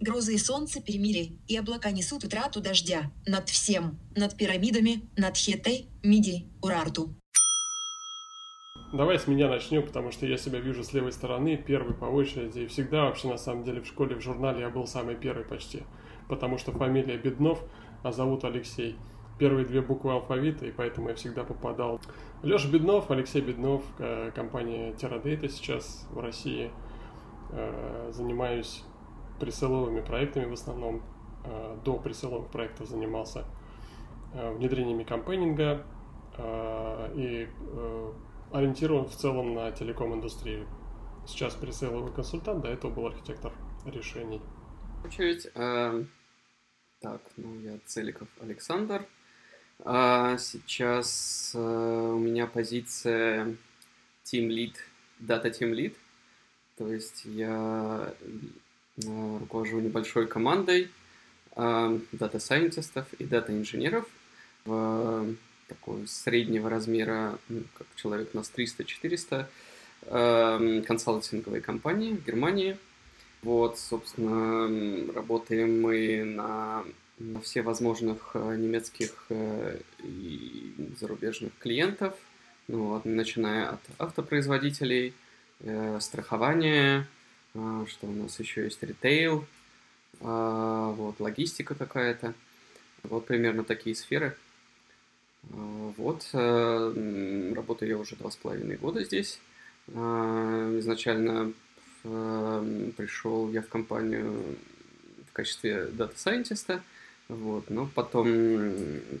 Грозы и солнце перемирие, и облака несут утрату дождя. Над всем, над пирамидами, над Хетой, Мидией, Урарту. Давай с меня начнем, потому что я себя вижу с левой стороны, первый по очереди. И всегда вообще, на самом деле, в школе, в журнале я был самый первый почти. Потому что фамилия Беднов, а зовут Алексей. Первые две буквы алфавита, и поэтому я всегда попадал. Леша Беднов, Алексей Беднов, э, компания Teradata сейчас в России. Э, занимаюсь пресыловыми проектами в основном. Э, до пресыловых проектов занимался внедрениями кампейнинга и ориентирован в целом на телеком-индустрию. Сейчас пресейловый консультант, до этого был архитектор решений. Очередь. Э, так, ну я Целиков Александр. А сейчас э, у меня позиция Team Lead, Data Team Lead. То есть я э, руковожу небольшой командой э, дата-сайентистов и дата-инженеров в такой среднего размера, ну, как человек у нас 300-400, э, консалтинговой компании в Германии. Вот, собственно, работаем мы на, все возможных э, немецких э, и зарубежных клиентов, ну, вот, начиная от автопроизводителей, э, страхования, э, что у нас еще есть ритейл, э, вот, логистика какая-то. Вот примерно такие сферы. А, вот, э, работаю я уже два с половиной года здесь. А, изначально э, пришел я в компанию в качестве data scientist а, вот, но потом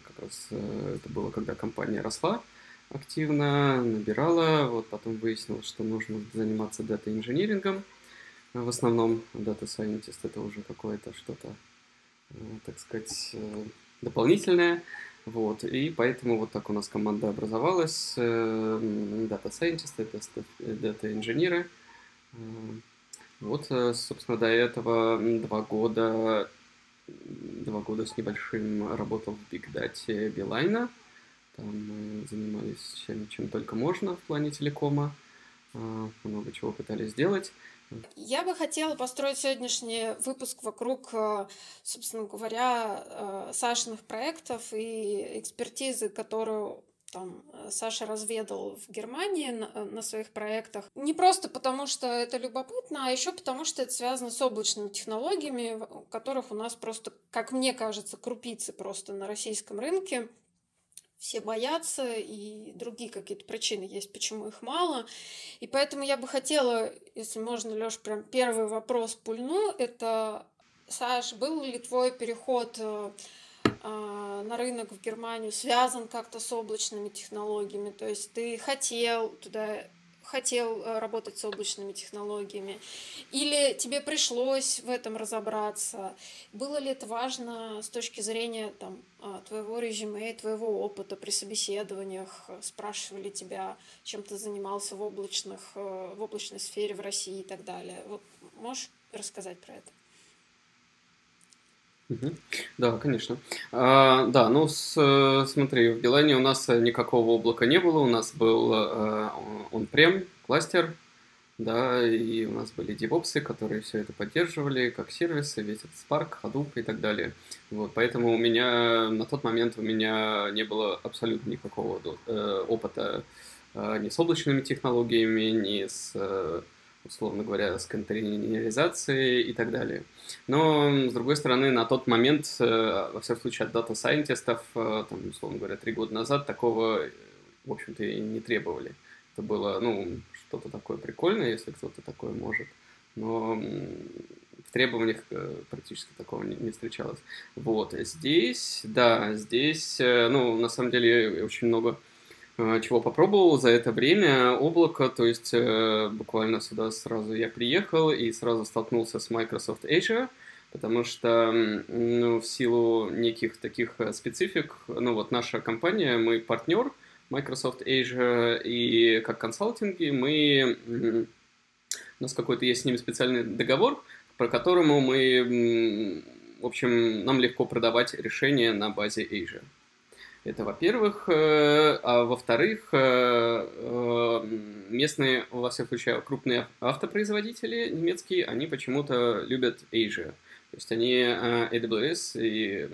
как раз э, это было, когда компания росла активно, набирала, вот потом выяснилось, что нужно заниматься data engineering ом. В основном data scientist это уже какое-то что-то, так сказать, дополнительное. Вот, и поэтому вот так у нас команда образовалась, data scientist ы, data инженеры. Вот, э, собственно, до этого два года, два года с небольшим работал в Big Data Билайна. Там мы занимались чем, чем только можно в плане телекома. Много чего пытались сделать. Я бы хотела построить сегодняшний выпуск вокруг, э, собственно говоря, э, Сашиных проектов и экспертизы, которую там э, Саша разведал в Германии на, на своих проектах. Не просто потому, что это любопытно, а еще потому, что это связано с облачными технологиями, которых у нас просто, как мне кажется, крупицы просто на российском рынке все боятся, и другие какие-то причины есть, почему их мало. И поэтому я бы хотела, если можно, Лёш, прям первый вопрос пульну, это, Саш, был ли твой переход э, а, на рынок в Германию связан как-то с облачными технологиями? То есть ты хотел туда хотел э, работать с облачными технологиями, или тебе пришлось в этом разобраться, было ли это важно с точки зрения там, а, твоего резюме, твоего опыта при собеседованиях, спрашивали тебя, чем ты занимался в, облачных, э, в облачной сфере в России и так далее. Вот можешь рассказать про это? Да, конечно. А, да, ну с, э, смотри, в Билайне у нас никакого облака не было, у нас был э, он-прем кластер, да, и у нас были девопсы, которые все это поддерживали, как сервисы, весь этот Spark, Hadoop и так далее. Вот, поэтому у меня на тот момент у меня не было абсолютно никакого э, опыта э, ни с облачными технологиями, ни с э, условно говоря, с контейнеризацией и так далее. Но, с другой стороны, на тот момент, э, во всяком случае, от дата-сайентистов, э, там, условно говоря, три года назад, такого, в общем-то, и не требовали. Это было, ну, что-то такое прикольное, если кто-то такое может. Но в требованиях э, практически такого не, встречалось. Вот, здесь, да, здесь, ну, на самом деле, очень много Э, чего попробовал за это время облако, то есть э, буквально сюда сразу я приехал и сразу столкнулся с Microsoft Azure, потому что ну, в силу неких таких э, специфик, ну вот наша компания, мы партнер Microsoft Azure, и как консалтинги мы, у нас какой-то есть с ними специальный договор, по которому мы, в общем, нам легко продавать решения на базе Azure. Это во-первых. Э, а во-вторых, э, э, местные, во всяком случае, крупные автопроизводители немецкие, они почему-то любят Asia. То есть они AWS и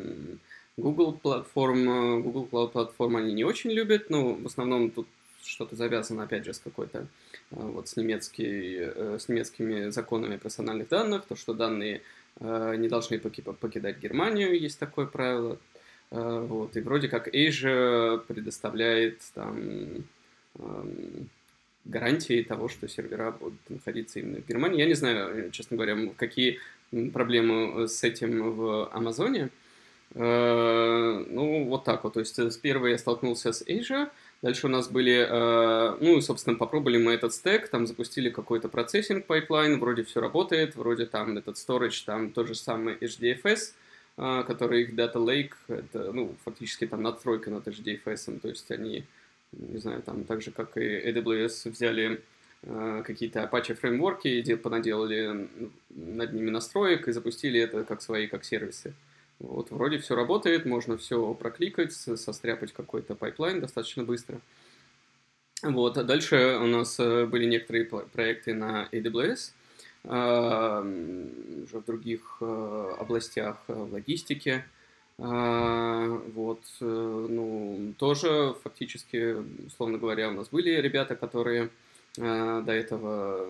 Google платформ, Google Cloud платформ они не очень любят, но в основном тут что-то завязано, опять же, с какой-то вот с, немецкий, с немецкими законами персональных данных, то, что данные не должны покидать Германию, есть такое правило. Вот, и вроде как Asia предоставляет там гарантии того, что сервера будут находиться именно в Германии. Я не знаю, честно говоря, какие проблемы с этим в Амазоне. Э, ну, вот так вот. То есть, с первой я столкнулся с Asia, Дальше у нас были, э, ну, собственно, попробовали мы этот стек, там запустили какой-то processing pipeline, вроде все работает, вроде там этот storage, там тот же самый HDFS, э, который их Data Lake, это, ну, фактически там надстройка над HDFS, то есть они не знаю, там так же, как и AWS, взяли э, какие-то Apache фреймворки, понаделали над ними надстроек и запустили это как свои, как сервисы. Вот, вроде все работает, можно все прокликать, состряпать какой-то pipeline достаточно быстро. Вот, а дальше у нас э, были некоторые проекты на AWS, уже в других э, областях логистики, а, вот, э, ну, тоже фактически, условно говоря, у нас были ребята, которые до этого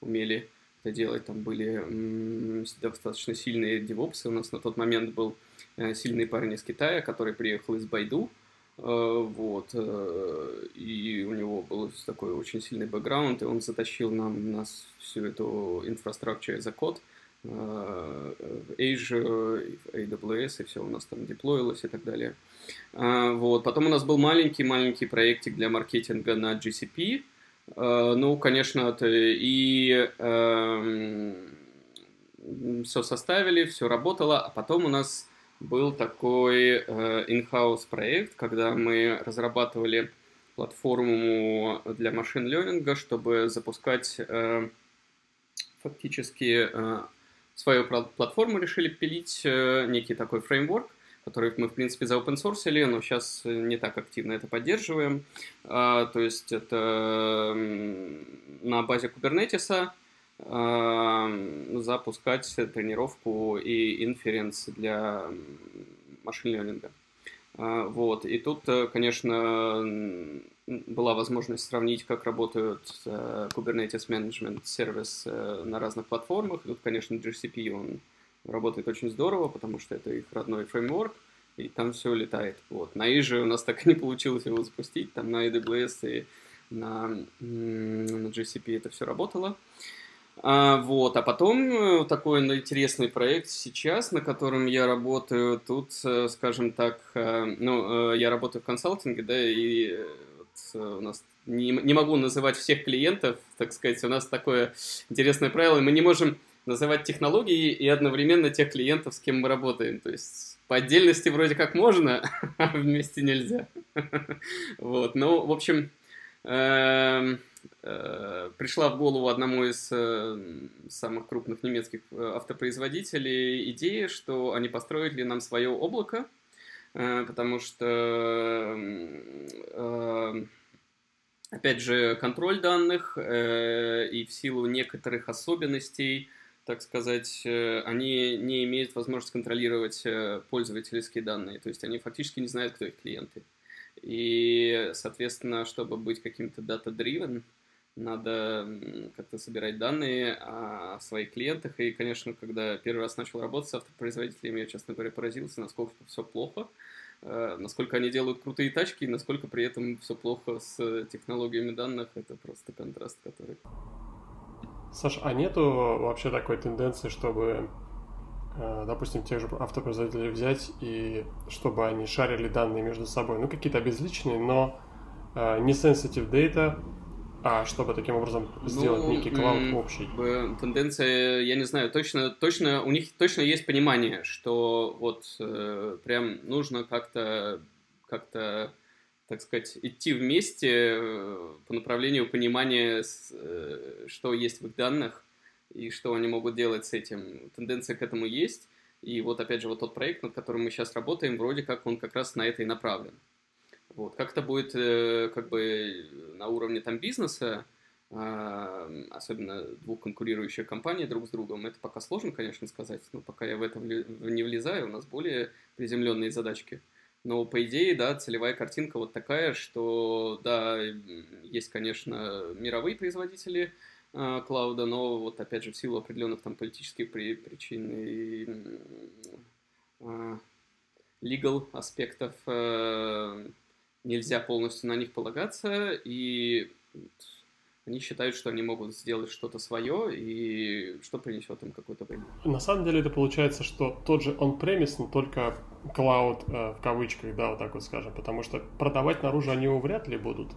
умели это делать, там были достаточно сильные девопсы, у нас на тот момент был э, сильный парень из Китая, который приехал из Байду, э, вот, и у него был такой очень сильный бэкграунд, и он затащил нам нас всю эту инфраструктуру за код, Э, Azure, AWS, и все у нас там деплоилось и так далее. Вот. Потом у нас был маленький-маленький проектик для маркетинга на GCP. Э, ну, конечно, это и э, все составили, все работало, а потом у нас был такой in-house проект, когда мы разрабатывали платформу для машин-ленинга, чтобы запускать фактически свою платформу решили пилить, э, некий такой фреймворк, который мы, в принципе, за open source, но сейчас не так активно это поддерживаем. А, то есть это на базе Kubernetes запускать тренировку и инференс для машин-ленинга. А, вот. И тут, э, конечно, была возможность сравнить, как работают э, Kubernetes Management Service э, на разных платформах. Тут, конечно, GCP, он работает очень здорово, потому что это их родной фреймворк, и там все летает. Вот. На Azure у нас так и не получилось его запустить, там на AWS и на, на GCP это все работало. А, вот, а потом э, такой интересный проект сейчас, на котором я работаю, тут, э, скажем так, э, ну, я работаю в консалтинге, да, и у нас не, не могу называть всех клиентов, так сказать, у нас такое интересное правило, мы не можем называть технологии и одновременно тех клиентов, с кем мы работаем, то есть по отдельности вроде как можно, а вместе нельзя. Вот, ну, в общем, пришла в голову одному из э, самых крупных немецких э, автопроизводителей идея, что они построили нам свое облако, потому что, опять же, контроль данных и в силу некоторых особенностей, так сказать, они не имеют возможности контролировать пользовательские данные, то есть они фактически не знают, кто их клиенты. И, соответственно, чтобы быть каким-то data-driven, надо как-то собирать данные о своих клиентах. И, конечно, когда первый раз начал работать с автопроизводителями, я, честно говоря, поразился, насколько все плохо, э, насколько они делают крутые тачки, и насколько при этом все плохо с технологиями данных. Это просто контраст, который... Саш, а нету вообще такой тенденции, чтобы, допустим, тех же автопроизводителей взять и чтобы они шарили данные между собой? Ну, какие-то обезличенные, но э, не sensitive data, а, чтобы таким образом сделать ну, некий клауд общий. Тенденция, я не знаю, точно, точно, у них точно есть понимание, что вот э, прям нужно как-то, как-то, так сказать, идти вместе э, по направлению понимания, э, что есть в их данных и что они могут делать с этим. Тенденция к этому есть. И вот опять же вот тот проект, над которым мы сейчас работаем, вроде как он как раз на это и направлен. Вот. Как это будет э, как бы на уровне там бизнеса, особенно двух конкурирующих компаний друг с другом, это пока сложно, конечно, сказать, но пока я в это не влезаю, у нас более приземленные задачки. Но, по идее, да, целевая картинка вот такая, что, да, есть, конечно, мировые производители э, клауда, но вот, опять же, в силу определенных там политических при, причин и э, legal аспектов э, нельзя полностью на них полагаться, и они считают, что они могут сделать что-то свое, и что принесет им какой-то прибыль. На самом деле это получается, что тот же on-premise, но только cloud э, в кавычках, да, вот так вот скажем, потому что продавать наружу они его вряд ли будут,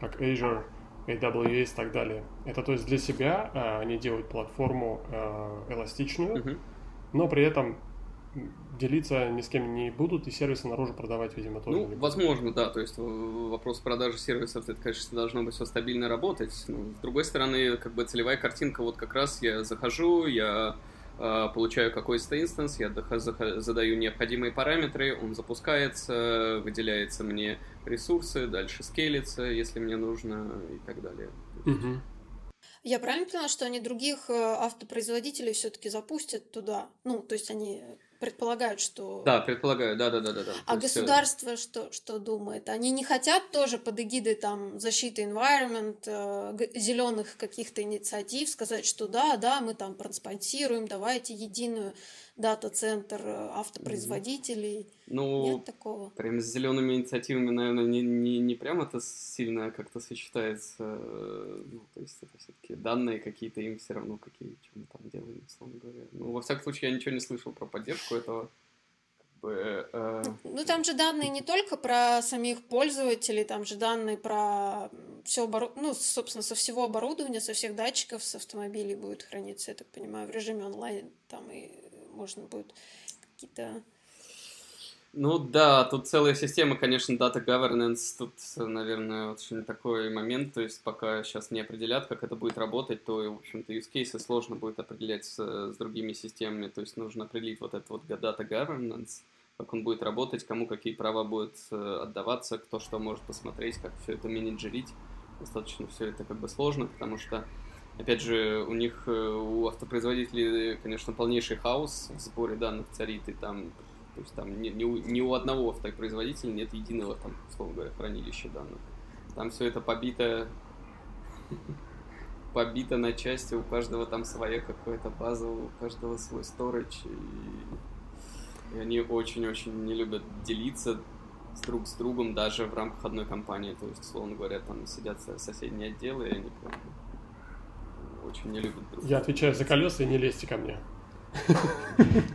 как Azure, AWS и так далее. Это то есть для себя э, они делают платформу э, эластичную, uh-huh. но при этом делиться ни с кем не будут, и сервисы наружу продавать, видимо, тоже. Ну, возможно, да. То есть вопрос продажи сервисов, это, конечно, должно быть все стабильно работать. Но, с другой стороны, как бы целевая картинка, вот как раз я захожу, я э, получаю какой-то инстанс, я задаю необходимые параметры, он запускается, выделяется мне ресурсы, дальше скейлится, если мне нужно, и так далее. Угу. Я правильно поняла, что они других э, автопроизводителей все-таки запустят туда? Ну, то есть они предполагают, что... Да, предполагаю, да, да, да, да. да. А государство есть... что, что думает? Они не хотят тоже под эгидой там защиты environment, э, зеленых каких-то инициатив сказать, что да, да, мы там транспонтируем, давайте единую дата-центр э, автопроизводителей. Ну, Нет такого? Прям с зелеными инициативами, наверное, не, не, не прям это сильно как-то сочетается. Ну, то есть это все-таки данные какие-то, им все равно какие, что мы там делаем, условно говоря. Ну, во всяком случае, я ничего не слышал про поддержку этого. Бы, э... Ну, там же данные не только про самих пользователей, там же данные про все оборудование, ну, собственно, со всего оборудования, со всех датчиков, с автомобилей будет храниться, я так понимаю, в режиме онлайн, там и можно будет какие-то... Ну да, тут целая система, конечно, data governance, тут, наверное, очень такой момент, то есть пока сейчас не определят, как это будет работать, то, в общем-то, use cases сложно будет определять с, с другими системами, то есть нужно определить вот этот вот data governance, как он будет работать, кому какие права будут э, отдаваться, кто что может посмотреть, как все это менеджерить. Достаточно все это как бы сложно, потому что Опять же, у них, э, у автопроизводителей, конечно, полнейший хаос в сборе данных царит, и там, то есть там ни, ни, у, ни у одного автопроизводителя нет единого, там, условно говоря, хранилища данных. Там все это побито, побито на части, у каждого там своя какая-то база, у каждого свой сторож, и, и они очень-очень не любят делиться с друг с другом даже в рамках одной компании. То есть, условно говоря, там сидят соседние отделы, и они прям очень не любят друг Я отвечаю за колеса и не лезьте ко мне.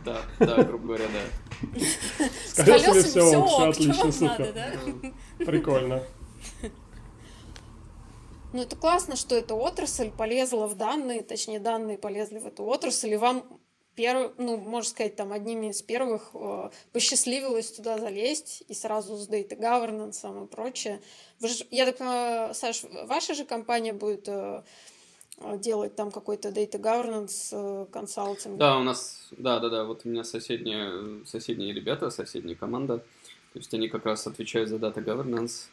Да, да, грубо говоря, да. С колесами все, все отлично, супер. Прикольно. Ну, это классно, что эта отрасль полезла в данные, точнее, данные полезли в эту отрасль, и вам перв, ну, можно сказать, там, одними из первых э, посчастливилось туда залезть, и сразу с data governance и прочее. Вы же, я так понимаю, Саш, ваша же компания будет э, делать там какой-то data governance э, консалтинг. Да, у нас, да, да, да, вот у меня соседние, соседние ребята, соседняя команда, то есть они как раз отвечают за data governance,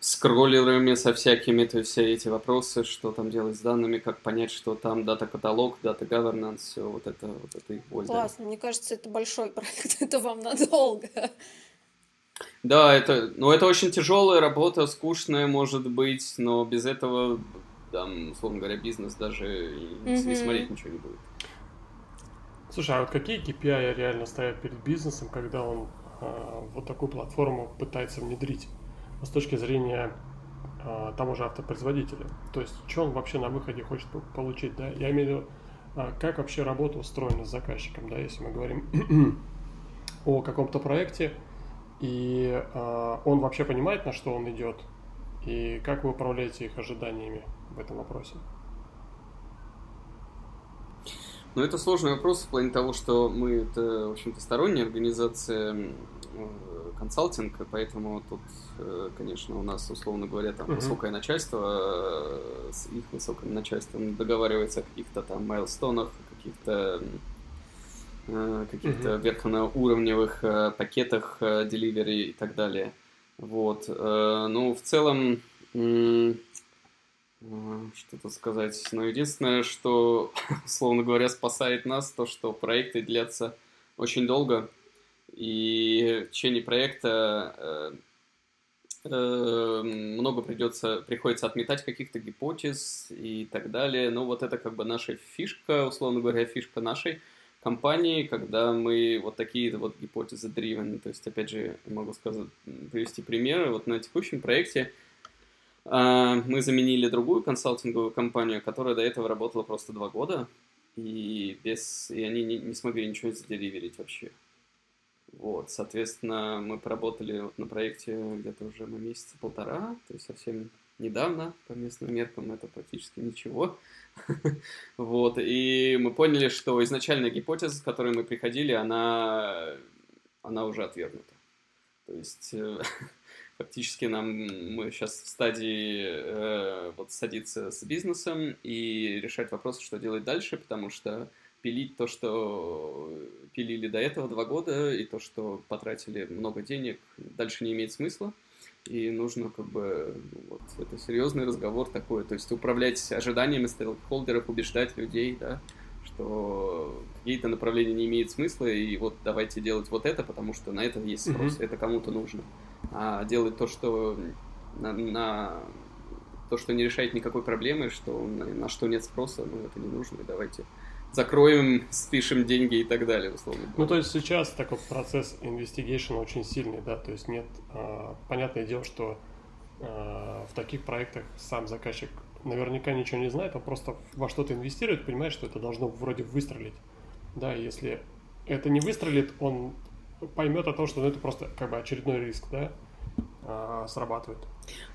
с кроллерами, со всякими, то есть все эти вопросы, что там делать с данными, как понять, что там дата-каталог, дата governance, все вот это, вот это их боль. Классно, мне кажется, это большой проект, это вам надолго. Да, это, ну, это очень тяжелая работа, скучная, может быть, но без этого там, условно говоря, бизнес даже и mm-hmm. смотреть ничего не будет. Слушай, а вот какие KPI реально стоят перед бизнесом, когда он э, вот такую платформу пытается внедрить с точки зрения э, того же автопроизводителя? То есть, что он вообще на выходе хочет получить, да? Я имею в виду, э, как вообще работа устроена с заказчиком, да, если мы говорим о каком-то проекте, и э, он вообще понимает, на что он идет, и как вы управляете их ожиданиями в этом вопросе? Ну, это сложный вопрос в плане того, что мы это, в общем-то, сторонняя организация э, консалтинг, поэтому тут, э, конечно, у нас, условно говоря, там uh-huh. высокое начальство, э, с их высоким начальством договаривается о каких-то там майлстонах, каких-то каких-то uh-huh. верхнеуровневых пакетах деливери и так далее. Вот. Ну, в целом, Что тут сказать? Но единственное, что, условно говоря, спасает нас, то, что проекты длятся очень долго, и в течение проекта э, э, много придется, приходится отметать каких-то гипотез и так далее. Но вот это как бы наша фишка, условно говоря, фишка нашей компании, когда мы вот такие вот гипотезы driven. То есть, опять же, могу сказать, привести примеры. Вот на текущем проекте э, мы заменили другую консалтинговую компанию, которая до этого работала просто два года, и, без, и они не, не смогли ничего заделиверить вообще. Вот, соответственно, мы поработали вот на проекте где-то уже на месяца полтора, то есть совсем недавно, по местным меркам это практически ничего. вот, и мы поняли, что изначальная гипотеза, с которой мы приходили, она, она уже отвергнута. То есть э, фактически нам мы сейчас в стадии э, вот садиться с бизнесом и решать вопрос, что делать дальше, потому что пилить то, что пилили до этого два года, и то, что потратили много денег, дальше не имеет смысла. И нужно как бы, ну, вот, это серьезный разговор такой, то есть управлять ожиданиями стейкхолдеров, убеждать людей, да, что какие-то направления не имеют смысла, и вот давайте делать вот это, потому что на это есть спрос, mm-hmm. это кому-то нужно. А делать то, что на, на то, что не решает никакой проблемы, что на, на что нет спроса, ну это не нужно, давайте закроем, спишем деньги и так далее, условно. Ну, то есть сейчас такой процесс investigation очень сильный, да, то есть нет, а, понятное дело, что а, в таких проектах сам заказчик наверняка ничего не знает, он просто во что-то инвестирует, понимает, что это должно вроде выстрелить, да, если это не выстрелит, он поймет о том, что ну, это просто как бы очередной риск, да, а, срабатывает.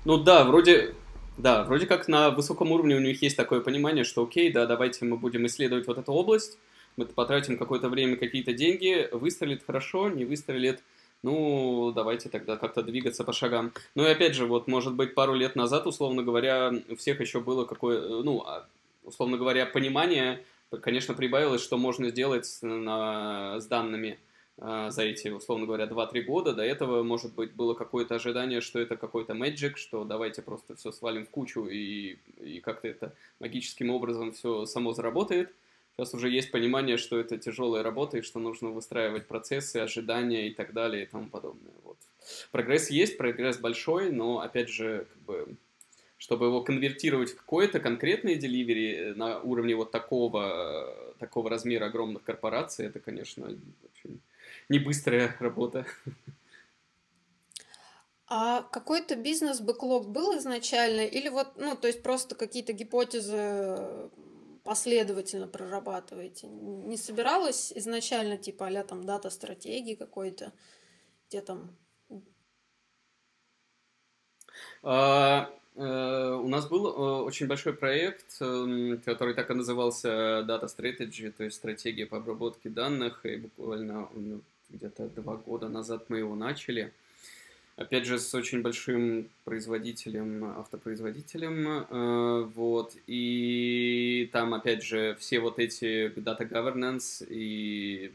Ну да, вроде да, вроде как на высоком уровне у них есть такое понимание, что окей, да, давайте мы будем исследовать вот эту область, мы потратим какое-то время, какие-то деньги, выстрелит хорошо, не выстрелит, ну, давайте тогда как-то двигаться по шагам. Ну и опять же, вот, может быть, пару лет назад, условно говоря, у всех еще было какое, ну, а, условно говоря, понимание, конечно, прибавилось, что можно сделать на, с данными. А, за эти, условно говоря, 2-3 года. До этого, может быть, было какое-то ожидание, что это какой-то magic, что давайте просто все свалим в кучу и, и как-то это магическим образом все само заработает. Сейчас уже есть понимание, что это тяжелая работа и что нужно выстраивать процессы, ожидания и так далее и тому подобное. Вот. Прогресс есть, прогресс большой, но, опять же, как бы, чтобы его конвертировать в какое-то конкретное деливери на уровне вот такого, такого размера огромных корпораций, это, конечно, не быстрая работа. А какой-то бизнес-бэклог был изначально? Или вот, ну, то есть просто какие-то гипотезы последовательно прорабатываете? Не собиралась изначально, типа, а там дата-стратегии какой-то, где там... А, э, у нас был э, очень большой проект, э, который так и назывался Data Strategy, то есть стратегия по обработке данных, и буквально где-то два года назад мы его начали. Опять же, с очень большим производителем, автопроизводителем, э, вот, и там, опять же, все вот эти data governance и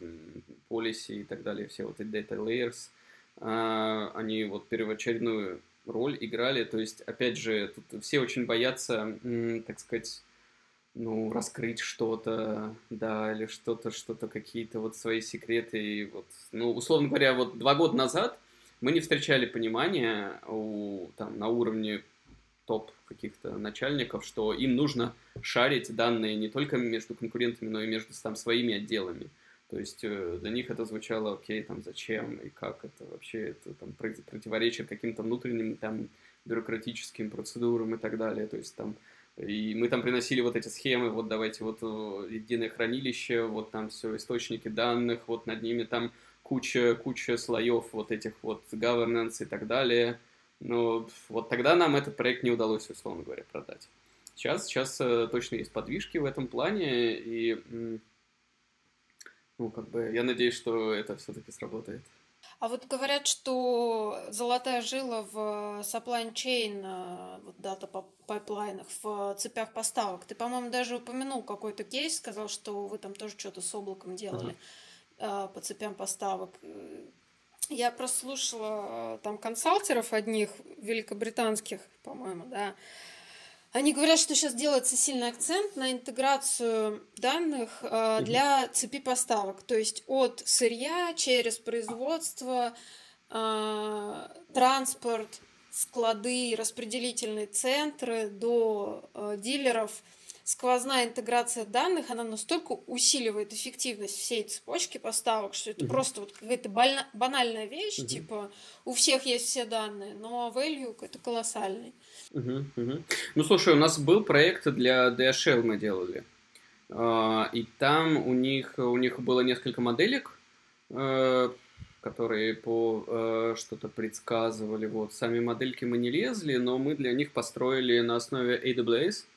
policy и так далее, все вот эти data layers, э, они вот первоочередную роль играли, то есть, опять же, тут все очень боятся, так сказать, ну, раскрыть что-то, да, или что-то, что-то, какие-то вот свои секреты. И вот, ну, условно говоря, вот два года назад мы не встречали понимания у, там, на уровне топ каких-то начальников, что им нужно шарить данные не только между конкурентами, но и между там своими отделами. То есть э, для них это звучало, окей, там, зачем и как это вообще, это там противоречит каким-то внутренним там бюрократическим процедурам и так далее. То есть там и мы там приносили вот эти схемы, вот давайте вот э, единое хранилище, вот там все, источники данных, вот над ними там куча, куча слоев вот этих вот governance и так далее. Но вот тогда нам этот проект не удалось, условно говоря, продать. Сейчас, сейчас э, точно есть подвижки в этом плане, и ну, как бы я надеюсь, что это все-таки сработает. А вот говорят, что золотая жила в supply chain, э, вот дата по пайплайнах, в цепях поставок. Ты, по-моему, даже упомянул какой-то кейс, сказал, что вы там тоже что-то с облаком делали uh-huh. по цепям поставок. Я прослушала э, там консалтеров одних, великобританских, по-моему, да, Они говорят, что сейчас делается сильный акцент на интеграцию данных э, для цепи поставок, то есть от сырья через производство, э, транспорт, склады, распределительные центры до э, дилеров – сквозная интеграция данных, она настолько усиливает эффективность всей цепочки поставок, что это mm-hmm. просто вот какая-то больна- банальная вещь, mm-hmm. типа у всех есть все данные, но value это колоссальный. Mm-hmm. Mm-hmm. Ну, слушай, у нас был проект для DHL мы делали, uh, и там у них, у них было несколько моделек, э, которые по э, что-то предсказывали. Вот сами модельки мы не лезли, но мы для них построили на основе AWS Э,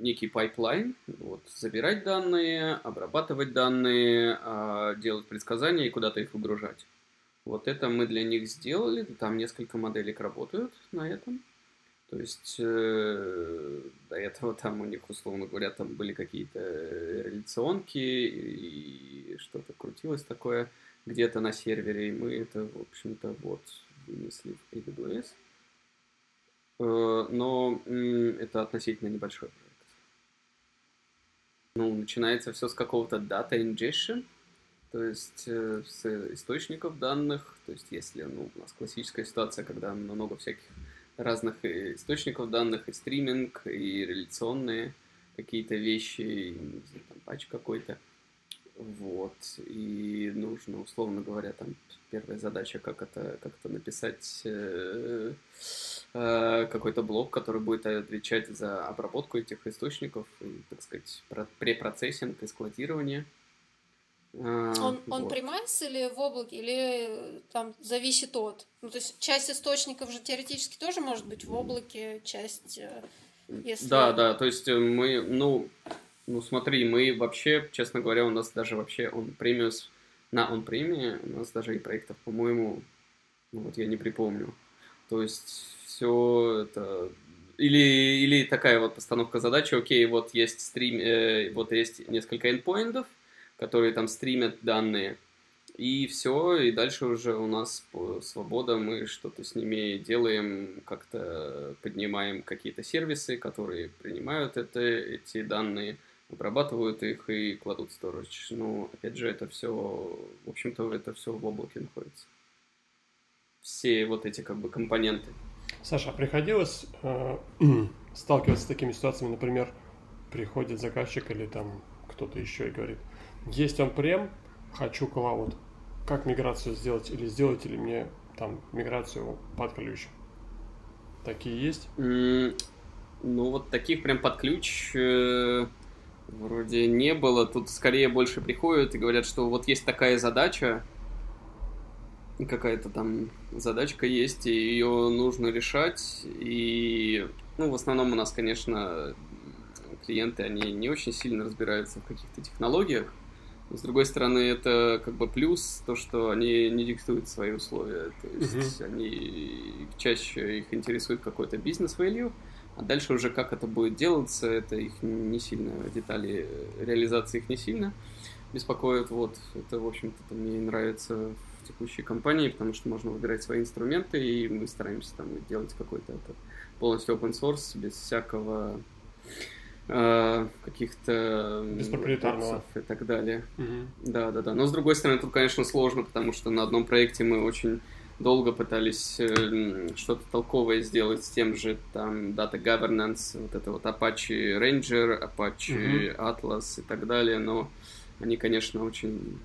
некий pipeline, вот, забирать данные, обрабатывать данные, а, делать предсказания и куда-то их выгружать. Вот это мы для них сделали, там несколько моделек работают на этом. То есть э, до этого там у них, условно говоря, там были какие-то реляционки и что-то крутилось такое где-то на сервере, и мы это, в общем-то, вот вынесли в AWS. Э, но это относительно небольшой проект. Ну, начинается все с какого-то data ingestion, то есть э, с источников данных, то есть если ну, у нас классическая ситуация, когда много всяких разных источников данных, и стриминг, и реляционные какие-то вещи, и, не знаю, там, патч какой-то, вот, и нужно, условно говоря, там первая задача, как это, как это написать э, э, какой-то блок, который будет отвечать за обработку этих источников, и, так сказать, препроцессинг и складирование. Э, он, вот. он примайс или в облаке, или там зависит от? Ну, то есть часть источников же теоретически тоже может быть в облаке, часть... Если... Да, да, то есть мы, ну, ну смотри, мы вообще, честно говоря, у нас даже вообще он премиус на он премии у нас даже и проектов, по-моему, ну вот я не припомню. То есть все это или, или такая вот постановка задачи, окей, вот есть стрим, э, вот есть несколько endpointов, которые там стримят данные, и все, и дальше уже у нас свобода, мы что-то с ними делаем, как-то поднимаем какие-то сервисы, которые принимают это, эти данные, обрабатывают их и кладут в storage. Но, опять же, это все, в общем-то, это все в облаке находится. Все вот эти как бы компоненты. Саша, а приходилось э, сталкиваться с такими ситуациями, например, приходит заказчик или там кто-то еще и говорит, есть он прем, хочу клауд, как миграцию сделать или сделать ли мне там миграцию под ключ? Такие есть? Mm, ну вот таких прям под ключ э, Вроде не было. Тут скорее больше приходят и говорят, что вот есть такая задача, какая-то там задачка есть, и ее нужно решать. И, ну, в основном у нас, конечно, клиенты, они не очень сильно разбираются в каких-то технологиях. Но, с другой стороны, это как бы плюс, то, что они не диктуют свои условия. То есть uh-huh. они чаще их интересует какой-то бизнес-value, а дальше уже как это будет делаться, это их не сильно, детали реализации их не сильно беспокоят. Вот, это, в общем-то, мне нравится в текущей компании, потому что можно выбирать свои инструменты, и мы стараемся там делать какой-то это полностью open source, без всякого э, каких-то беспроприетарного и так далее. Угу. Да, да, да. Но с другой стороны, тут, конечно, сложно, потому что на одном проекте мы очень долго пытались э, что-то толковое сделать с тем же там Data Governance, вот это вот Apache Ranger, Apache mm-hmm. Atlas и так далее, но они, конечно, очень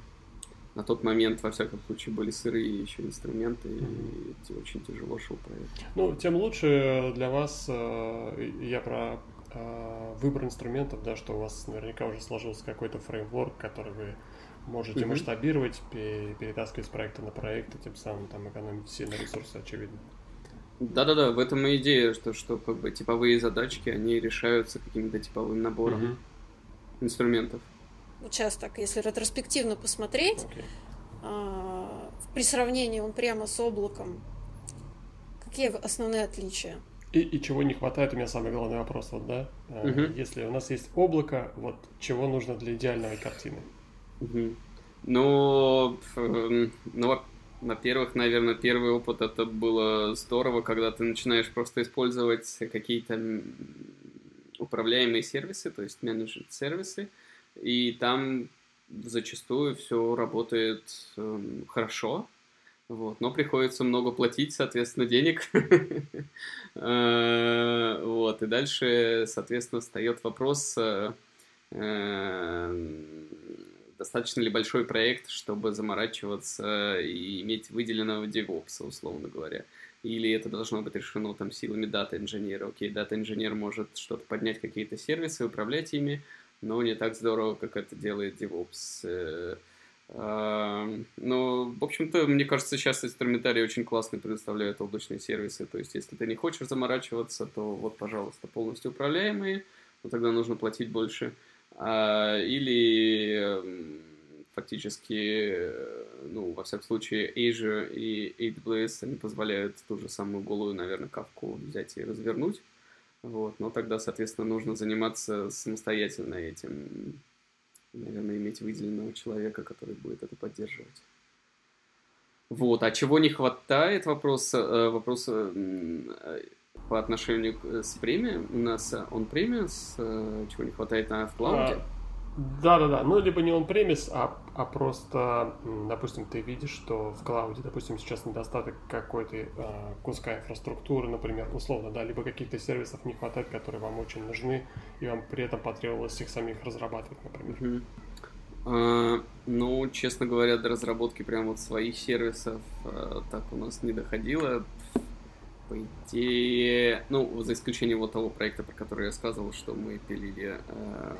на тот момент, во всяком случае, были сырые еще инструменты, и очень тяжело шел проект. Ну, тем лучше для вас, э, я про выбор инструментов, да, что у вас наверняка уже сложился какой-то фреймворк, который вы можете mm-hmm. масштабировать, перетаскивать с проекта на проект, и тем самым там экономить сильно ресурсы, очевидно. Да-да-да, в этом и идея, что, что как бы типовые задачки, они решаются каким-то типовым набором mm-hmm. инструментов. Вот сейчас так, если ретроспективно посмотреть, okay. а, при сравнении он прямо с облаком, какие основные отличия? И, и чего не хватает, у меня самый главный вопрос, вот, да? Uh-huh. Если у нас есть облако, вот чего нужно для идеальной картины? Угу. Ну, ну, Во-первых, наверное, первый опыт это было здорово, когда ты начинаешь просто использовать какие-то управляемые сервисы, то есть менеджер сервисы, и там зачастую все работает э, хорошо, вот, но приходится много платить, соответственно, денег. Э, вот, и дальше, соответственно, встает вопрос, э, достаточно ли большой проект, чтобы заморачиваться и иметь выделенного DevOps, условно говоря. Или это должно быть решено там силами дата-инженера. Окей, дата-инженер может что-то поднять, какие-то сервисы, управлять ими, но не так здорово, как это делает DevOps. Ну, в общем-то, мне кажется, сейчас инструментарий очень классный предоставляют облачные сервисы. То есть, если ты не хочешь заморачиваться, то вот, пожалуйста, полностью управляемые, но тогда нужно платить больше. А, или фактически, ну, во всяком случае, Azure и AWS они позволяют ту же самую голую, наверное, кавку взять и развернуть. Вот, но тогда, соответственно, нужно заниматься самостоятельно этим наверное, иметь выделенного человека, который будет это поддерживать. Вот, а чего не хватает, вопрос, э, вопрос э, по отношению с премией. У нас он премия, чего не хватает на в клауде. А, да, да, да. Ну, либо не он премис, а, а просто, допустим, ты видишь, что в клауде, допустим, сейчас недостаток какой-то э, куска инфраструктуры, например, условно, да, либо каких-то сервисов не хватает, которые вам очень нужны, и вам при этом потребовалось их самих разрабатывать, например. Uh-huh. Uh, ну, честно говоря, до разработки прям вот своих сервисов uh, так у нас не доходило. По идее, ну, за исключением вот того проекта, про который я сказал, что мы пилили uh,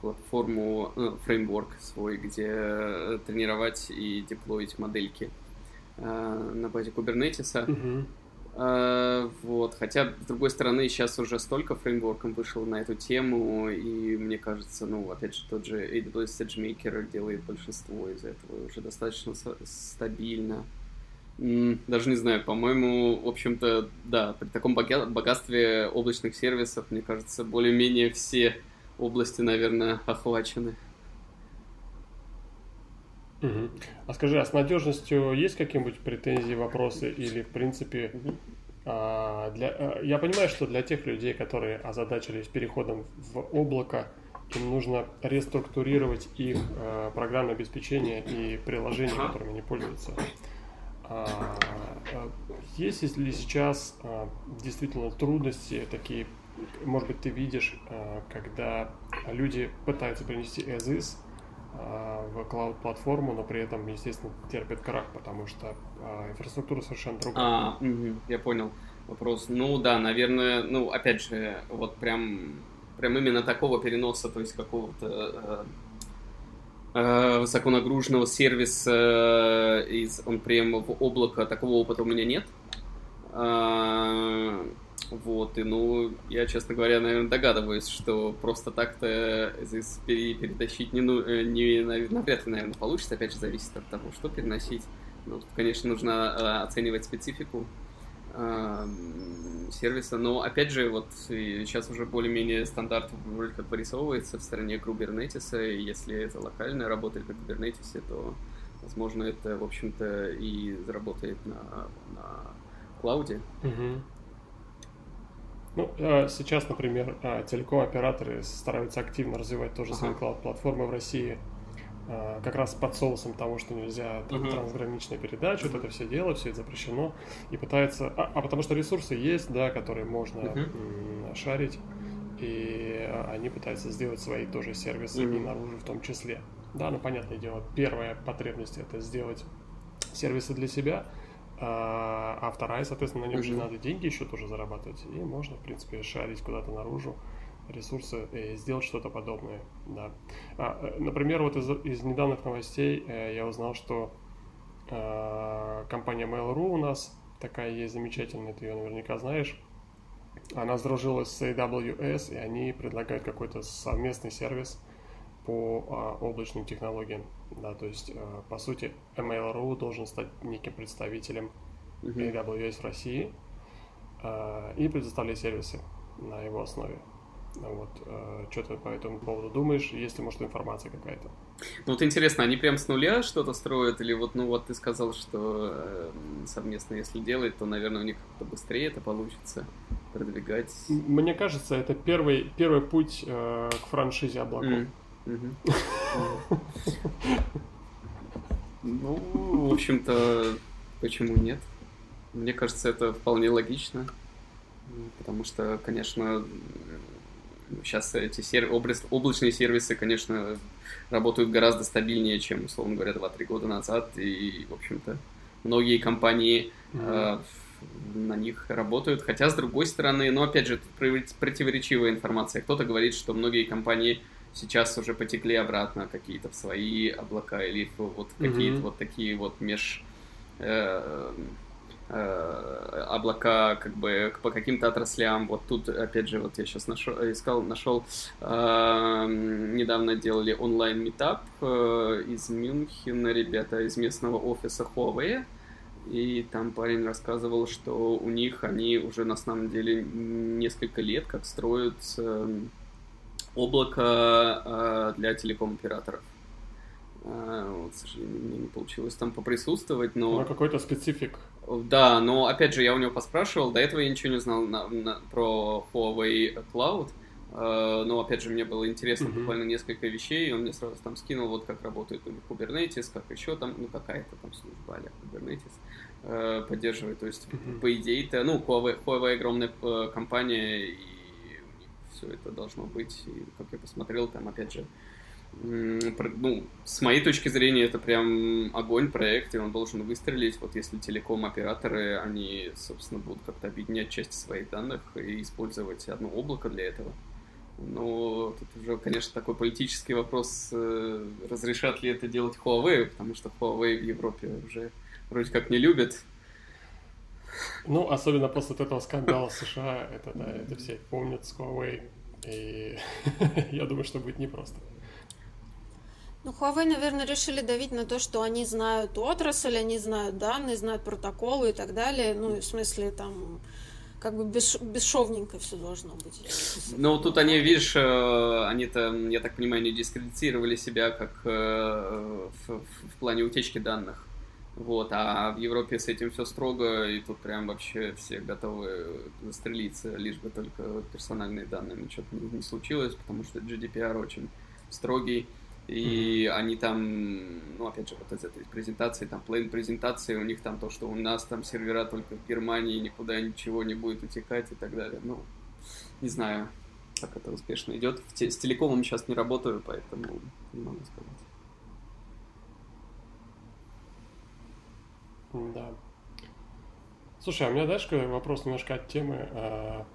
платформу, ну, фреймворк свой, где э, тренировать и деплоить модельки э, на базе Kubernetes. Uh-huh. Вот, хотя, с другой стороны, сейчас уже столько фреймворков вышло на эту тему, и мне кажется, ну, опять же, тот же AWS SageMaker делает большинство из этого уже достаточно стабильно. Даже не знаю, по-моему, в общем-то, да, при таком богатстве облачных сервисов, мне кажется, более-менее все области, наверное, охвачены. Угу. А скажи, а с надежностью есть какие-нибудь претензии, вопросы или, в принципе, угу. а, для, а, я понимаю, что для тех людей, которые озадачились переходом в облако, им нужно реструктурировать их а, программное обеспечение и приложения, ага. которыми они пользуются. А, а, есть ли сейчас а, действительно трудности такие может быть, ты видишь, э, когда люди пытаются принести as э, в клауд-платформу, но при этом, естественно, терпят крах, потому что э, инфраструктура совершенно другая. А, угу, я понял вопрос. Ну да, наверное, ну опять же, вот прям, прям именно такого переноса, то есть какого-то высоконагруженного сервиса из он прям в облако, такого опыта у меня нет. Вот, и ну, я, честно говоря, наверное, догадываюсь, что просто так-то здесь перетащить не, ну, э, не, навряд ли, наверное, получится. Опять же, зависит от того, что переносить. Ну, конечно, нужно э, оценивать специфику э, сервиса, но, опять же, вот сейчас уже более-менее стандарт вроде как вырисовывается в стороне Kubernetes, и если это локально работает на Kubernetes, то, возможно, это, в общем-то, и заработает на, на клауде. Mm-hmm. Ну, э, сейчас, например, э, телеком-операторы стараются активно развивать тоже свои клауд-платформы в России, э, как раз под соусом того, что нельзя там, uh-huh. трансграничная передача, вот это все дело, все это запрещено, и пытается, а, а потому что ресурсы есть, да, которые можно uh-huh. шарить, и они пытаются сделать свои тоже сервисы uh-huh. и наружу в том числе. Да, ну, понятное дело, первая потребность это сделать сервисы для себя, а, а вторая, соответственно, на нем же надо деньги еще тоже зарабатывать. И можно, в принципе, шарить куда-то наружу ресурсы и сделать что-то подобное. Да. А, э, например, вот из, из недавних новостей э, я узнал, что э, компания Mail.ru у нас такая есть замечательная, ты ее наверняка знаешь. Она сдружилась с AWS, и они предлагают какой-то совместный сервис по а, облачным технологиям. Да, то есть, а, по сути, Mail.ru должен стать неким представителем AWS в России а, и предоставлять сервисы на его основе. Вот, что ты по этому поводу думаешь? Есть ли, может, информация какая-то? Ну, вот интересно, они прям с нуля что-то строят? Или вот, ну, вот ты сказал, что э, совместно, если делать, то, наверное, у них как-то быстрее это получится продвигать? Мне кажется, это первый, первый путь э, к франшизе облаков. Ну, в общем-то, почему нет? Мне кажется, это вполне логично. Потому что, конечно, сейчас эти серв... облачные сервисы, конечно, работают гораздо стабильнее, чем, условно говоря, 2-3 года назад. И, в общем-то, многие компании mm-hmm. э, на них работают. Хотя, с другой стороны, ну, опять же, противоречивая информация. Кто-то говорит, что многие компании сейчас уже потекли обратно какие-то в свои облака или вот mm-hmm. какие-то вот такие вот меж... Э, Э, облака как бы по каким-то отраслям. Вот тут, опять же, вот я сейчас нашел, искал, нашел, э, недавно делали онлайн метап э, из Мюнхена, ребята из местного офиса Huawei. И там парень рассказывал, что у них они уже на самом деле несколько лет как строят э, облако э, для телеком-операторов. А, вот, к сожалению, мне не получилось там поприсутствовать, но... Ну, какой-то специфик. Да, но опять же, я у него поспрашивал, до этого я ничего не знал на, на, про Huawei Cloud, Uh, но опять же мне было интересно uh-huh. буквально несколько вещей, и он мне сразу там скинул, вот как работает у них Kubernetes, как еще там, ну какая-то там служба а Kubernetes поддерживает, то есть uh-huh. по идее-то, ну Huawei, Huawei огромная uh, компания, и все это должно быть, и как я посмотрел, там опять же ну, с моей точки зрения, это прям огонь проект, и он должен выстрелить. Вот если телеком-операторы, они, собственно, будут как-то объединять части своих данных и использовать одно облако для этого. Но тут уже, конечно, такой политический вопрос, э, разрешат ли это делать Huawei, потому что Huawei в Европе уже вроде как не любят. Ну, особенно после вот этого скандала в США, это, да, это все помнят с Huawei, и я думаю, что будет непросто. Ну, Huawei, наверное, решили давить на то, что они знают отрасль, они знают данные, знают протоколы и так далее. Ну, в смысле, там, как бы бесш... бесшовненько все должно быть. Ну, тут они, видишь, э, они-то, я так понимаю, не дискредитировали себя как э, в, в плане утечки данных. Вот, а в Европе с этим все строго, и тут прям вообще все готовы застрелиться, лишь бы только персональные данные ничего не, не случилось, потому что GDPR очень строгий. И mm-hmm. они там, ну, опять же, вот из этой презентации, там, плейн презентации, у них там то, что у нас там сервера только в Германии, никуда ничего не будет утекать и так далее. Ну, не знаю, как это успешно идет. С телекомом сейчас не работаю, поэтому не могу сказать. Да. Слушай, а у меня, знаешь, вопрос немножко от темы, а,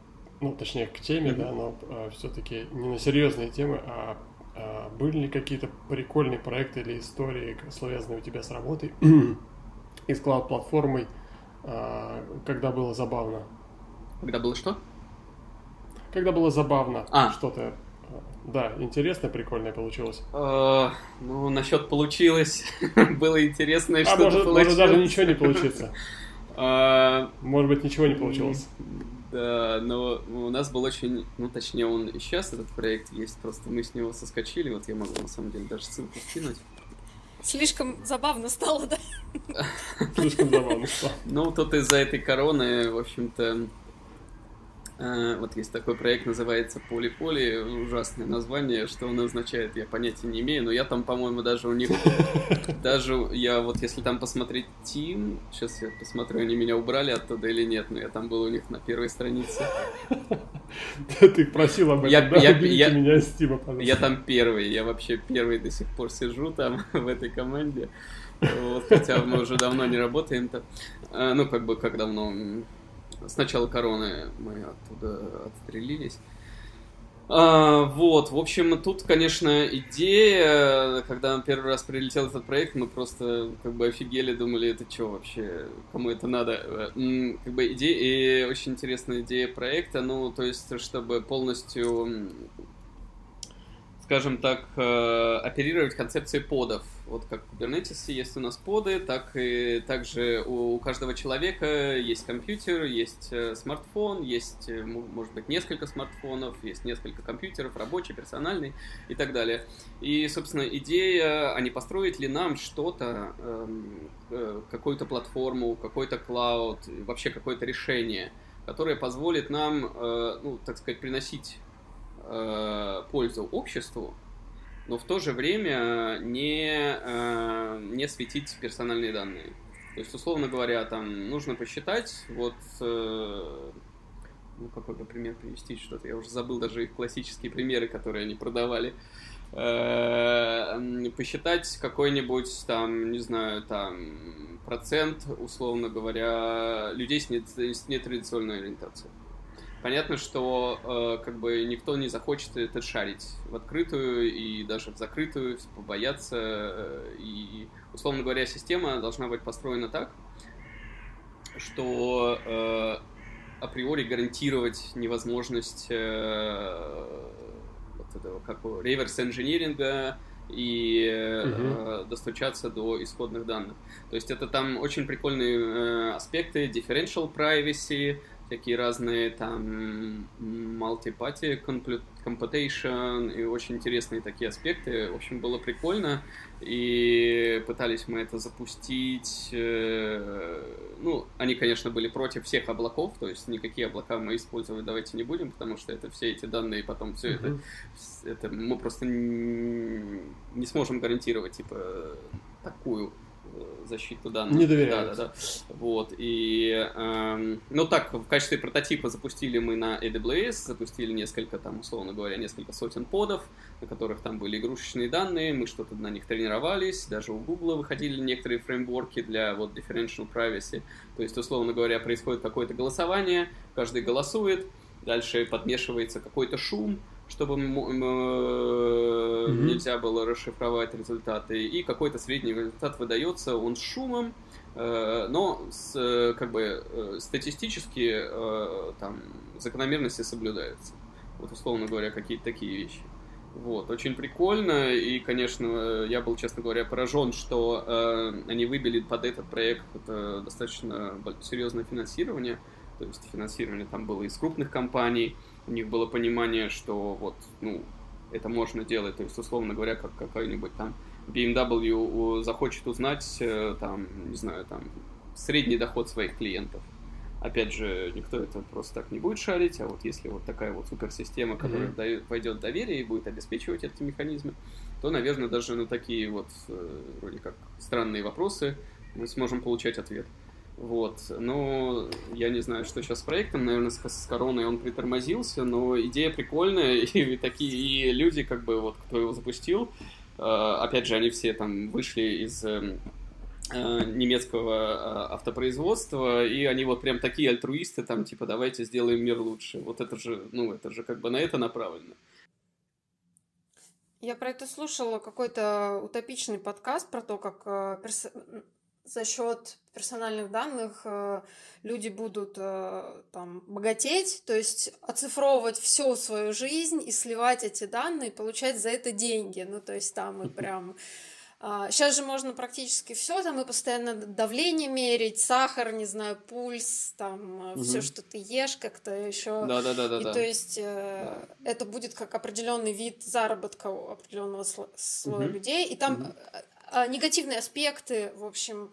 ну, точнее, к теме, mm-hmm. да, но а, все-таки не на серьезные темы, а а, были ли какие-то прикольные проекты или истории, связанные у тебя с работой и с клауд-платформой, а, когда было забавно? Когда было что? Когда было забавно а. что-то да, интересное, прикольное получилось. Uh, ну, насчет получилось. Было интересное, а что может, получилось. может даже ничего не получится. Uh, может быть, ничего не получилось. Да, но у нас был очень, ну точнее он и сейчас этот проект есть, просто мы с него соскочили, вот я могу на самом деле даже ссылку скинуть. Слишком забавно стало, да? Слишком забавно стало. Ну, тут из-за этой короны, в общем-то, Э, вот есть такой проект, называется Поли-Поли, ужасное название, что он означает, я понятия не имею, но я там, по-моему, даже у них, даже я вот если там посмотреть Team, сейчас я посмотрю, они меня убрали оттуда или нет, но я там был у них на первой странице. Ты просил об этом, я, да? Я, я, меня с Тима, Я там первый, я вообще первый до сих пор сижу там, в этой команде. Вот, хотя мы уже давно не работаем-то. Э, ну, как бы, как давно, с начала короны мы оттуда отстрелились. А, вот, в общем, тут, конечно, идея, когда первый раз прилетел этот проект, мы просто как бы офигели, думали, это что вообще, кому это надо? Как бы идея, и очень интересная идея проекта, ну, то есть, чтобы полностью скажем так, э, оперировать концепцией подов. Вот как в Kubernetes есть у нас поды, так и также у, каждого человека есть компьютер, есть э, смартфон, есть, э, может быть, несколько смартфонов, есть несколько компьютеров, рабочий, персональный и так далее. И, собственно, идея, а не построить ли нам что-то, эм, какую-то платформу, какой-то клауд, вообще какое-то решение, которое позволит нам, ну, так сказать, приносить э, пользу обществу, но в то же время не, э, не светить персональные данные. То есть, условно говоря, там нужно посчитать, вот, э, ну, какой бы пример привести, что-то, я уже забыл даже их классические примеры, которые они продавали. Э, посчитать какой-нибудь там, не знаю, там, процент, условно говоря, людей с, нетрадиционной ориентацией. Понятно, что э, как бы никто не захочет это шарить в открытую и даже в закрытую, побояться. Э, и, условно говоря, система должна быть построена так, что э, априори гарантировать невозможность э, вот этого, как реверс инжиниринга и угу. э, достучаться до исходных данных. То есть это там очень прикольные э, аспекты, differential privacy, всякие разные там multi-party computation и очень интересные такие аспекты. В общем, было прикольно. И пытались мы это запустить. Э, ну, они, конечно, были против всех облаков, то есть никакие облака мы использовать давайте не будем, потому что это все эти данные, потом все mm-hmm. это, это мы просто не сможем гарантировать, типа, такую защиту данных. Не доверяют. Да, да, да. Вот, и, эм, ну так, в качестве прототипа запустили мы на AWS, запустили несколько, там, условно говоря, несколько сотен подов, на которых там были игрушечные данные, мы что-то на них тренировались, даже у Google выходили некоторые фреймворки для вот differential privacy, то есть, условно говоря, происходит какое-то голосование, каждый голосует, дальше подмешивается какой-то шум, чтобы mm-hmm. нельзя было расшифровать результаты, и какой-то средний результат выдается, он с шумом, э, но с, э, как бы статистически там закономерности соблюдаются. Вот условно говоря, какие-то такие вещи. Вот, очень прикольно, и, конечно, я был, честно говоря, поражен, что э, они выбили под этот проект это достаточно серьезное финансирование, то есть финансирование там было из крупных компаний, у них было понимание, что вот, ну, это можно делать, то есть, условно говоря, как какой-нибудь там BMW захочет узнать, э, там, не знаю, там, средний доход своих клиентов. Опять же, никто это просто так не будет шарить, а вот если вот такая вот суперсистема, которая mm-hmm. дает, войдет доверие и будет обеспечивать эти механизмы, то, наверное, даже на такие вот э, вроде как странные вопросы мы сможем получать ответ. Вот. Но я не знаю, что сейчас с проектом. Наверное, с, с короной он притормозился, но идея прикольная, и такие и люди, как бы, вот, кто его запустил, э, опять же, они все там вышли из э, э немецкого автопроизводства, и они вот прям такие альтруисты, там, типа, давайте сделаем мир лучше. Вот это же, ну, это же как бы на это направлено. Я про это слушала какой-то утопичный подкаст про то, как перс за счет персональных данных э, люди будут э, там богатеть, то есть оцифровывать всю свою жизнь и сливать эти данные, получать за это деньги. Ну, то есть там и прям Сейчас а, же можно практически все, там и постоянно давление мерить, сахар, не знаю, пульс, там угу. Э, все, что ты ешь, как-то еще. Да, да, да, да. И да. то есть э, да. это будет как определенный вид заработка у определенного слоя угу. людей, и там угу. Негативные аспекты, в общем,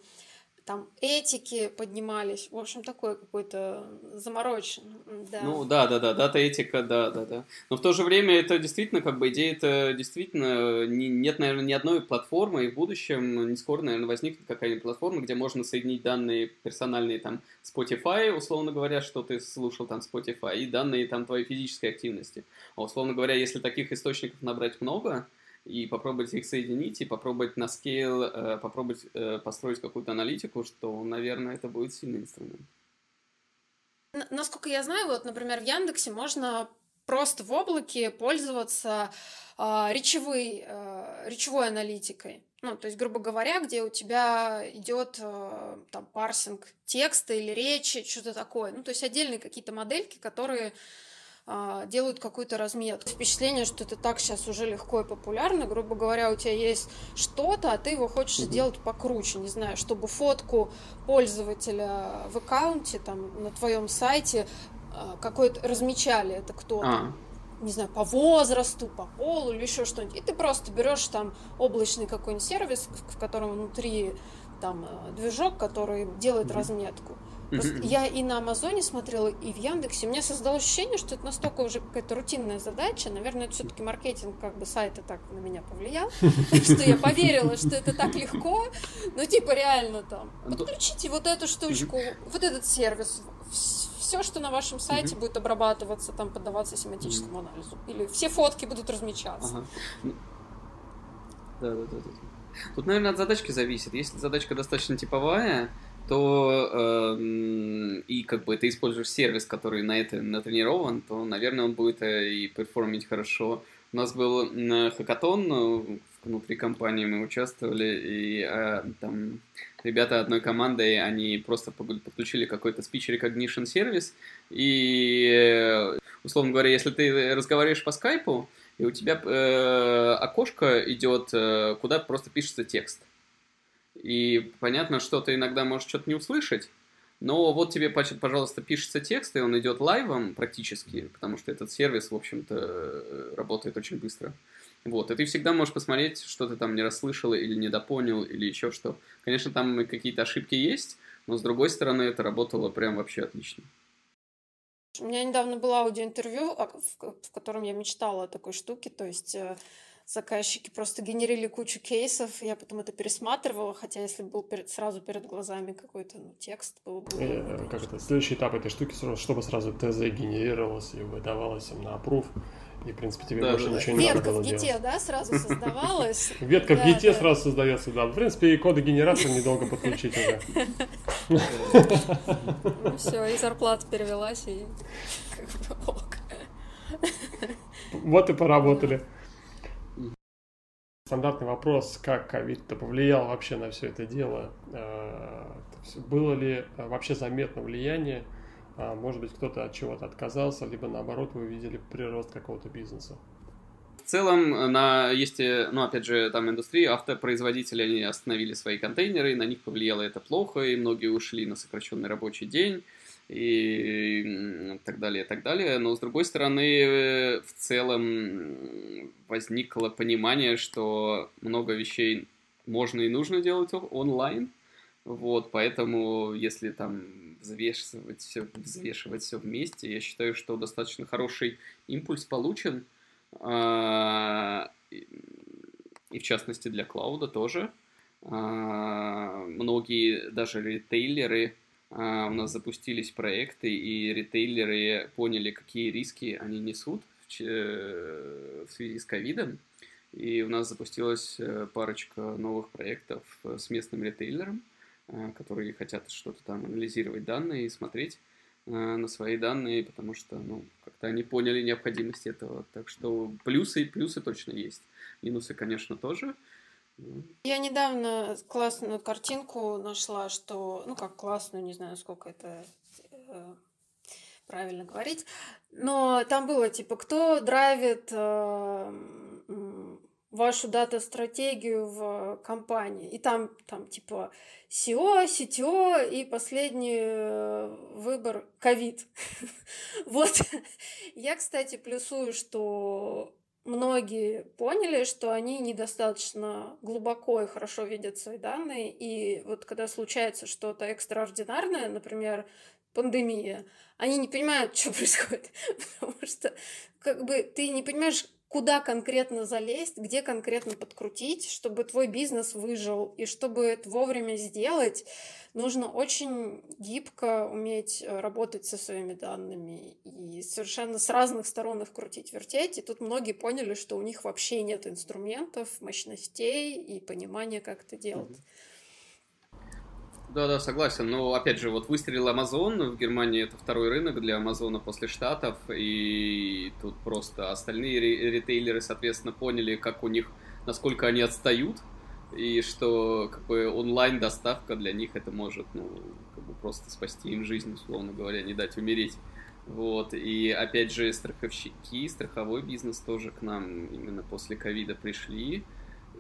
там этики поднимались, в общем, такой какой-то заморочен, да. Ну, да, да, да, дата этика, да, да, да. Но в то же время это действительно, как бы, идея это действительно, не, нет, наверное, ни одной платформы, и в будущем не скоро, наверное, возникнет какая-нибудь платформа, где можно соединить данные персональные, там, Spotify, условно говоря, что ты слушал там Spotify, и данные там твоей физической активности. А условно говоря, если таких источников набрать много, и попробовать их соединить, и попробовать на скейл, э, попробовать э, построить какую-то аналитику, что, наверное, это будет сильный инструмент. Насколько я знаю, вот, например, в Яндексе можно просто в облаке пользоваться э, речевой, э, речевой аналитикой. Ну, то есть, грубо говоря, где у тебя идет э, там парсинг текста или речи, что-то такое. Ну, то есть отдельные какие-то модельки, которые делают какую-то разметку. Впечатление, что это так сейчас уже легко и популярно. Грубо говоря, у тебя есть что-то, а ты его хочешь сделать покруче, не знаю, чтобы фотку пользователя в аккаунте, там, на твоем сайте а, какой-то размечали это кто-то. А не знаю, по возрасту, по полу или еще что-нибудь. И ты просто берешь там облачный какой-нибудь сервис, в котором внутри там э, движок, который делает mm-hmm. разметку. Я и на Амазоне смотрела, и в Яндексе. У меня создалось ощущение, что это настолько уже какая-то рутинная задача. Наверное, это все-таки маркетинг как бы сайта так на меня повлиял, что я поверила, что это так легко. Ну, типа, реально там. Ну, подключите вот эту штучку, вот этот сервис. Все, что на вашем сайте будет обрабатываться, там поддаваться семантическому анализу. Или все фотки будут размечаться. Да, да, да. Тут, наверное, от задачки зависит. Если задачка достаточно типовая, то э, и как бы ты используешь сервис, который на это натренирован, то, наверное, он будет э, и перформить хорошо. У нас был хакатон ну, внутри компании, мы участвовали, и э, там ребята одной командой, они просто подключили какой-то speech recognition сервис, и, э, условно говоря, если ты разговариваешь по скайпу, и у тебя э, окошко идет, э, куда просто пишется текст. И понятно, что ты иногда можешь что-то не услышать, но вот тебе, пожалуйста, пишется текст, и он идет лайвом практически, потому что этот сервис, в общем-то, э, работает очень быстро. Вот, и ты всегда можешь посмотреть, что ты там не расслышал или недопонял, или еще что. Конечно, там какие-то ошибки есть, но с другой стороны, это работало прям вообще отлично. У меня недавно было аудиоинтервью, а, в котором я мечтала о такой штуке, то есть э, заказчики просто генерили кучу кейсов, я потом это пересматривала, хотя если был перед, сразу перед глазами какой-то ну, текст, был бы... Э, как это, следующий этап этой штуки, чтобы сразу ТЗ генерировалось и выдавалось им на аппрув, и, в принципе, тебе да, больше да, ничего да. не надо было делать. Ветка в ГИТе, да, сразу создавалась? Ветка в ГИТе сразу создается, да. В принципе, и коды генератора недолго подключить уже. Ну все, и зарплата перевелась, и Вот и поработали. Стандартный вопрос, как ковид-то повлиял вообще на все это дело? Э, было ли э, вообще заметно влияние а, может быть, кто-то от чего-то отказался, либо наоборот вы увидели прирост какого-то бизнеса. В целом, э, на, есть, ну, опять же, там индустрии, автопроизводители, они остановили свои контейнеры, на них повлияло это плохо, и многие ушли на сокращенный рабочий день, и так далее, и так далее. Но, с другой стороны, в целом возникло понимание, что много вещей можно и нужно делать онлайн, вот, поэтому, если там взвешивать все, взвешивать все вместе, я считаю, что достаточно хороший импульс получен, а, и в частности для клауда тоже. А, многие даже ритейлеры а, у нас запустились проекты, и ритейлеры поняли, какие риски они несут в, в связи с ковидом. И у нас запустилась э, парочка новых проектов э, с местным ритейлером, Э, которые хотят что-то там анализировать данные и смотреть э, на свои данные, потому что, ну, как-то они поняли необходимость этого. Так что плюсы и плюсы точно есть. Минусы, конечно, тоже. Ну. Я недавно классную картинку нашла, что, ну, как классную, не знаю, сколько это э, правильно говорить, но там было, типа, кто драйвит э, вашу дата-стратегию в компании. И там, там типа SEO, CTO и последний э, выбор ковид. вот. Я, кстати, плюсую, что многие поняли, что они недостаточно глубоко и хорошо видят свои данные, и вот когда случается что-то экстраординарное, например, пандемия, они не понимают, что происходит, потому что как бы ты не понимаешь, куда конкретно залезть, где конкретно подкрутить, чтобы твой бизнес выжил. И чтобы это вовремя сделать, нужно очень гибко уметь э, работать со своими данными и совершенно с разных сторон их крутить, вертеть. И тут многие поняли, что у них вообще нет инструментов, мощностей и понимания, как это делать. Да, да, согласен. Но опять же, вот выстрелил Amazon в Германии это второй рынок для Амазона после Штатов, и тут просто остальные ритейлеры, соответственно, поняли, как у них, насколько они отстают, и что как бы онлайн доставка для них это может, ну, как бы просто спасти им жизнь, условно говоря, не дать умереть. Вот, и опять же, страховщики, страховой бизнес тоже к нам именно после ковида пришли.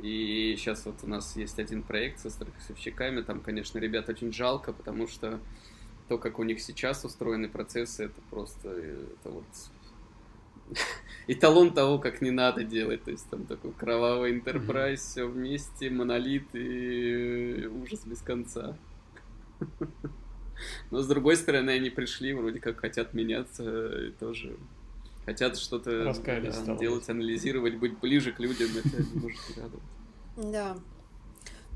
И сейчас вот у нас есть один проект со страховщиками, там, конечно, ребят очень жалко, потому что то, как у них сейчас устроены процессы, это просто это вот эталон того, как не надо делать. То есть там такой кровавый интерпрайз, mm-hmm. все вместе, монолит и ужас без конца. Но с другой стороны, они пришли, вроде как хотят меняться, и тоже хотят что-то да, делать, анализировать, быть ближе к людям, это может радовать. Да.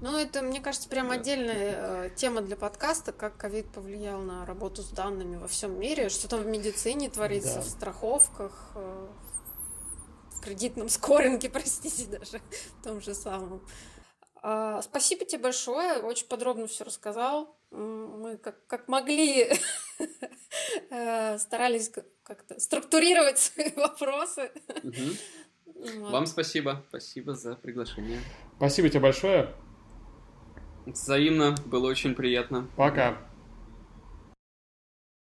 Ну, это, мне кажется, прям отдельная э, тема для подкаста, как ковид повлиял на работу с данными во всем мире, что там в медицине творится, да. в страховках, э, в кредитном скоринге, простите, даже в том же самом. Э, спасибо тебе большое, очень подробно все рассказал. Мы как, как могли старались как-то структурировать свои вопросы. Вам спасибо. Спасибо за приглашение. Спасибо тебе большое. Взаимно. Было очень приятно. Пока.